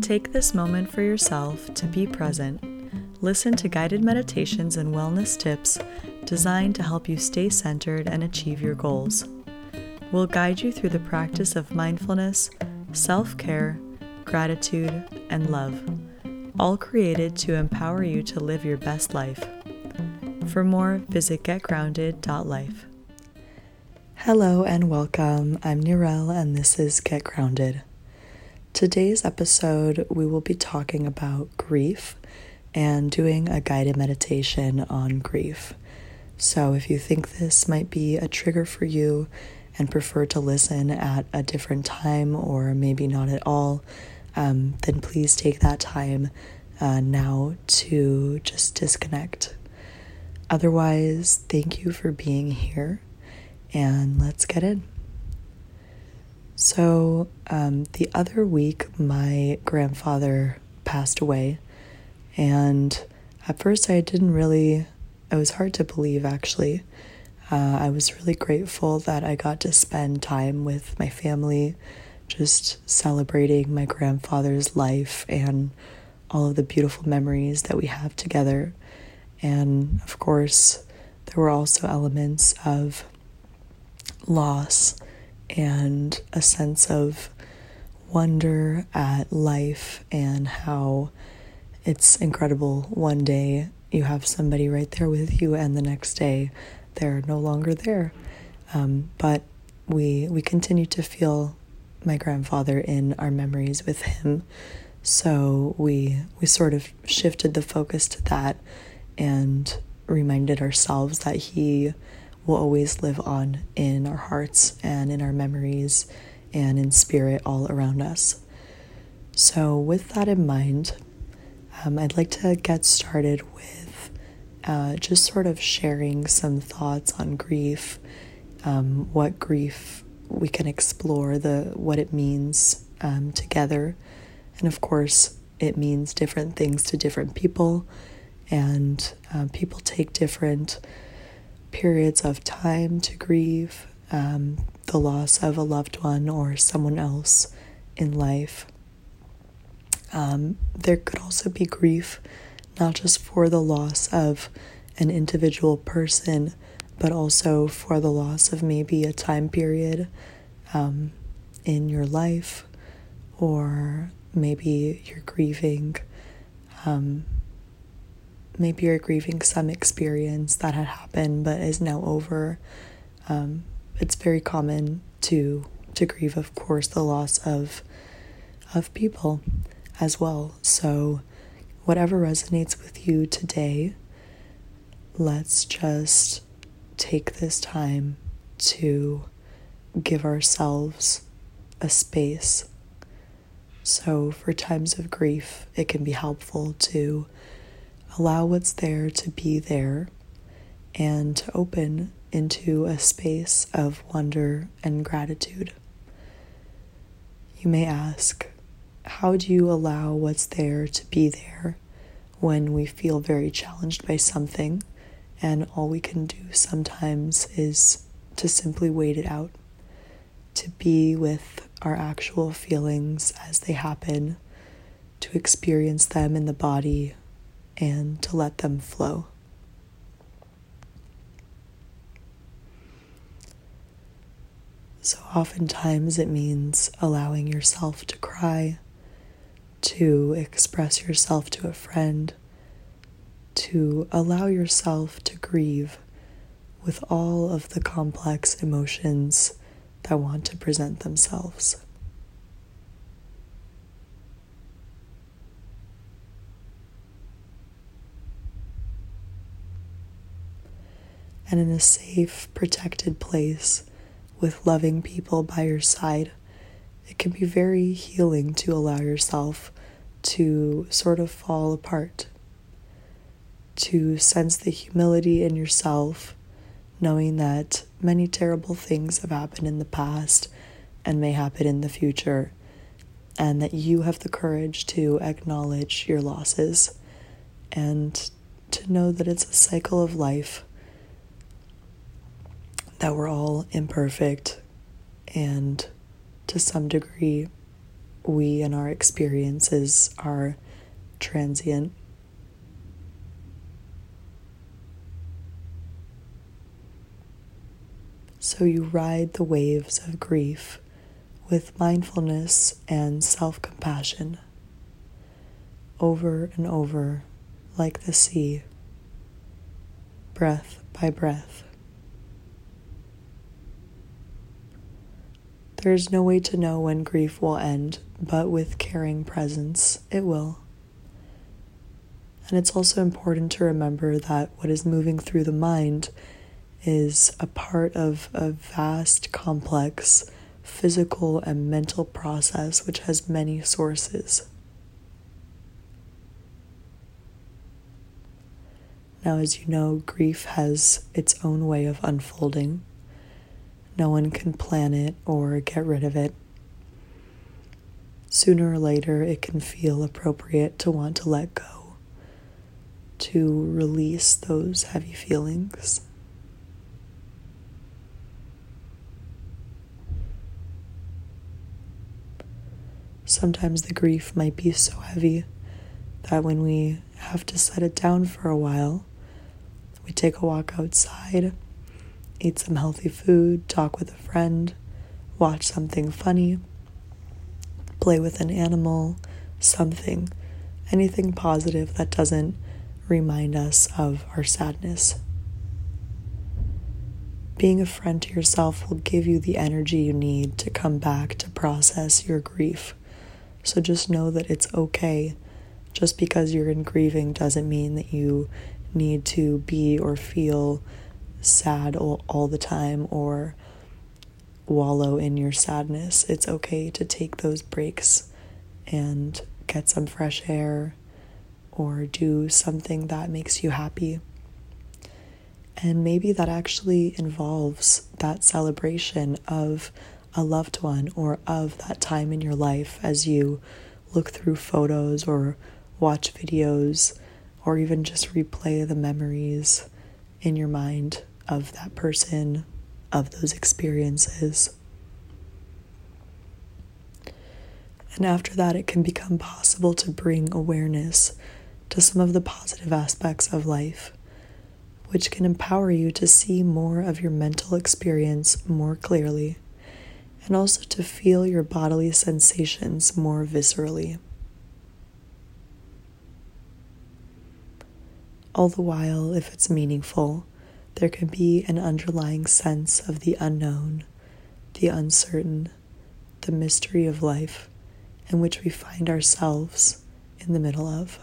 Take this moment for yourself to be present. Listen to guided meditations and wellness tips designed to help you stay centered and achieve your goals. We'll guide you through the practice of mindfulness, self care, gratitude, and love, all created to empower you to live your best life. For more, visit getgrounded.life. Hello and welcome. I'm Nirel, and this is Get Grounded. Today's episode, we will be talking about grief and doing a guided meditation on grief. So, if you think this might be a trigger for you and prefer to listen at a different time or maybe not at all, um, then please take that time uh, now to just disconnect. Otherwise, thank you for being here and let's get in. So, um, the other week, my grandfather passed away, and at first, I didn't really, it was hard to believe actually. Uh, I was really grateful that I got to spend time with my family, just celebrating my grandfather's life and all of the beautiful memories that we have together. And of course, there were also elements of loss and a sense of wonder at life and how it's incredible. One day you have somebody right there with you, and the next day they're no longer there. Um, but we we continue to feel my grandfather in our memories with him. So we we sort of shifted the focus to that and reminded ourselves that he will always live on in our hearts and in our memories and in spirit all around us. So, with that in mind, um, I'd like to get started with uh, just sort of sharing some thoughts on grief, um, what grief we can explore, the what it means um, together, and of course, it means different things to different people, and uh, people take different periods of time to grieve um, the loss of a loved one or someone else in life. Um, there could also be grief, not just for the loss of an individual person, but also for the loss of maybe a time period um, in your life, or maybe you're grieving um, maybe you're grieving some experience that had happened but is now over. Um, it's very common to to grieve, of course, the loss of of people as well. So, whatever resonates with you today, let's just take this time to give ourselves a space. So, for times of grief, it can be helpful to allow what's there to be there and to open into a space of wonder and gratitude. You may ask, how do you allow what's there to be there when we feel very challenged by something and all we can do sometimes is to simply wait it out, to be with our actual feelings as they happen, to experience them in the body and to let them flow. So, oftentimes, it means allowing yourself to cry, to express yourself to a friend, to allow yourself to grieve with all of the complex emotions that want to present themselves. And in a safe, protected place with loving people by your side, it can be very healing to allow yourself to sort of fall apart, to sense the humility in yourself, knowing that many terrible things have happened in the past and may happen in the future, and that you have the courage to acknowledge your losses and to know that it's a cycle of life that we're all imperfect and to some degree we and our experiences are transient. So you ride the waves of grief with mindfulness and self compassion over and over like the sea, breath by breath. There is no way to know when grief will end, but with caring presence, it will. And it's also important to remember that what is moving through the mind is a part of a vast, complex physical and mental process which has many sources. Now, as you know, grief has its own way of unfolding. No one can plan it or get rid of it. Sooner or later, it can feel appropriate to want to let go, to release those heavy feelings. Sometimes the grief might be so heavy that when we have to set it down for a while, we take a walk outside, eat some healthy food, talk with a friend, watch something funny, play with an animal, something, anything positive that doesn't remind us of our sadness. Being a friend to yourself will give you the energy you need to come back to process your grief. So just know that it's okay. Just because you're in grieving doesn't mean that you need to be or feel sad all, all the time or wallow in your sadness. It's okay to take those breaks and get some fresh air or do something that makes you happy. And maybe that actually involves that celebration of a loved one or of that time in your life as you look through photos or watch videos or even just replay the memories in your mind of that person, of those experiences. And after that, it can become possible to bring awareness to some of the positive aspects of life, which can empower you to see more of your mental experience more clearly, and also to feel your bodily sensations more viscerally. All the while, if it's meaningful, there can be an underlying sense of the unknown, the uncertain, the mystery of life in which we find ourselves in the middle of,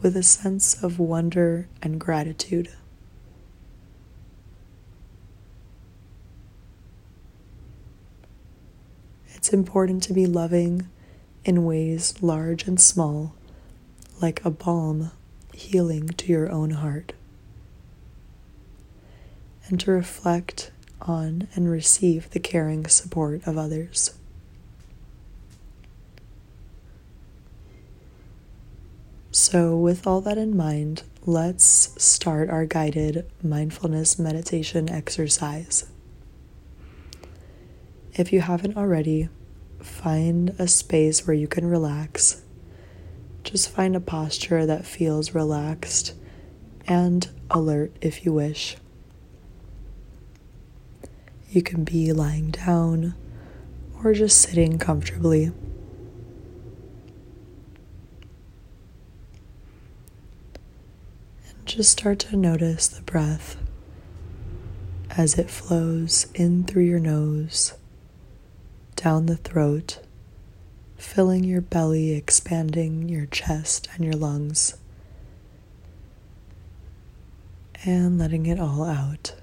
with a sense of wonder and gratitude. It's important to be loving in ways large and small, like a balm healing to your own heart, and to reflect on and receive the caring support of others. So, with all that in mind, let's start our guided mindfulness meditation exercise. If you haven't already, find a space where you can relax just find a posture that feels relaxed and alert if you wish. You can be lying down or just sitting comfortably. And just start to notice the breath as it flows in through your nose, down the throat filling your belly, expanding your chest and your lungs, and letting it all out.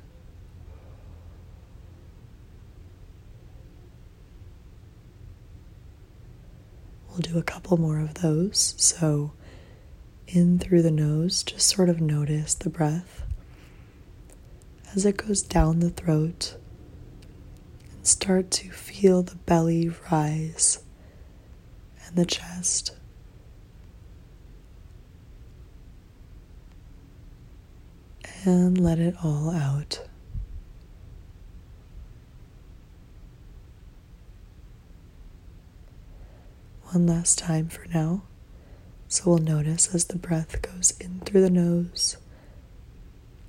We'll do a couple more of those. So, in through the nose, just sort of notice the breath as it goes down the throat and start to feel the belly rise and the chest. And let it all out. One last time for now. So we'll notice as the breath goes in through the nose,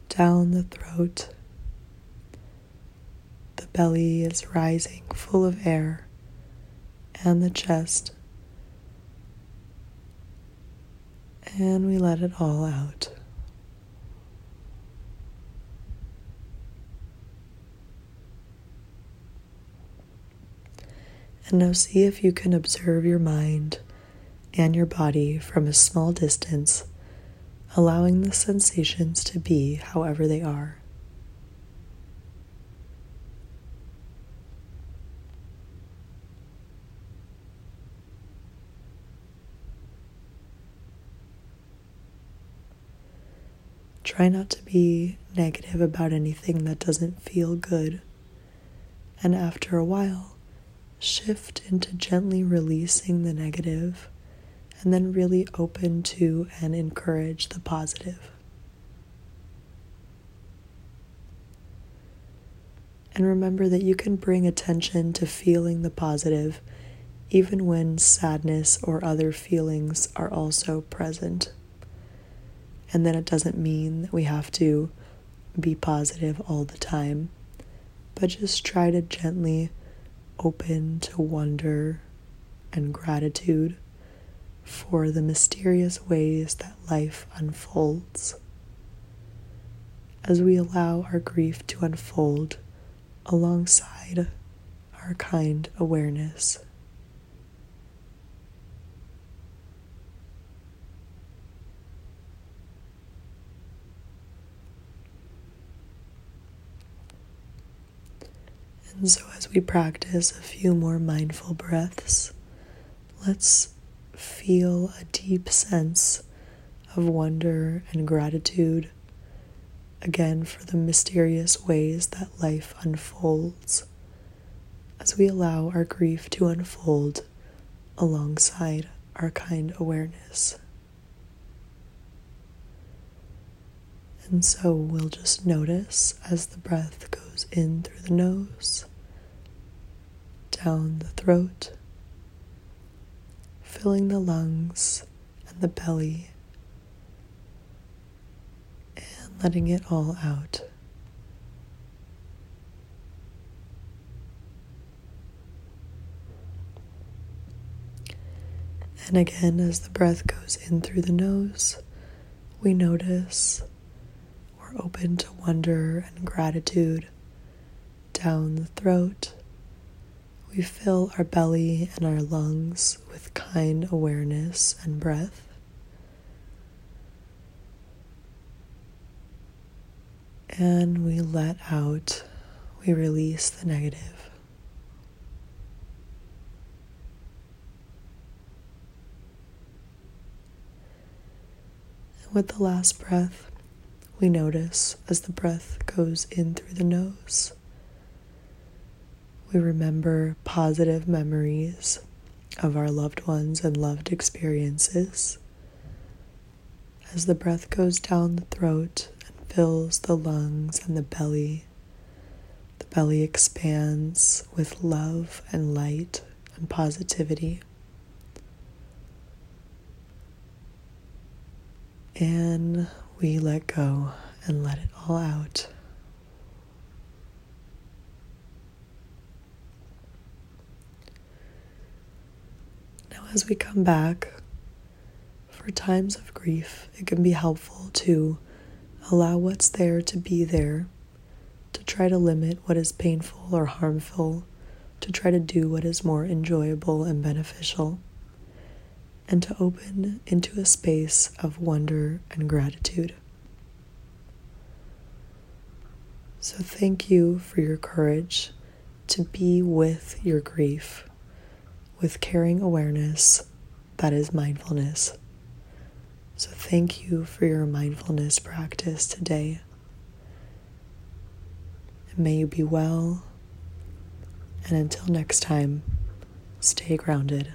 down the throat. The belly is rising full of air, and the chest. And we let it all out. And now see if you can observe your mind and your body from a small distance, allowing the sensations to be however they are. Try not to be negative about anything that doesn't feel good. And after a while, shift into gently releasing the negative and then really open to and encourage the positive. And remember that you can bring attention to feeling the positive even when sadness or other feelings are also present. And then it doesn't mean that we have to be positive all the time, but just try to gently open to wonder and gratitude for the mysterious ways that life unfolds. As we allow our grief to unfold alongside our kind awareness. So, as we practice a few more mindful breaths, let's feel a deep sense of wonder and gratitude again for the mysterious ways that life unfolds as we allow our grief to unfold alongside our kind awareness. And so we'll just notice as the breath goes in through the nose, down the throat filling the lungs and the belly and letting it all out. And again, as the breath goes in through the nose, we notice we're open to wonder and gratitude down the throat we fill our belly and our lungs with kind awareness and breath. And we let out, we release the negative. And with the last breath, we notice as the breath goes in through the nose we remember positive memories of our loved ones and loved experiences. As the breath goes down the throat and fills the lungs and the belly, the belly expands with love and light and positivity. And we let go and let it all out. As we come back, for times of grief, it can be helpful to allow what's there to be there, to try to limit what is painful or harmful, to try to do what is more enjoyable and beneficial, and to open into a space of wonder and gratitude. So, thank you for your courage to be with your grief with caring awareness that is mindfulness. So, thank you for your mindfulness practice today. And may you be well. And until next time, stay grounded.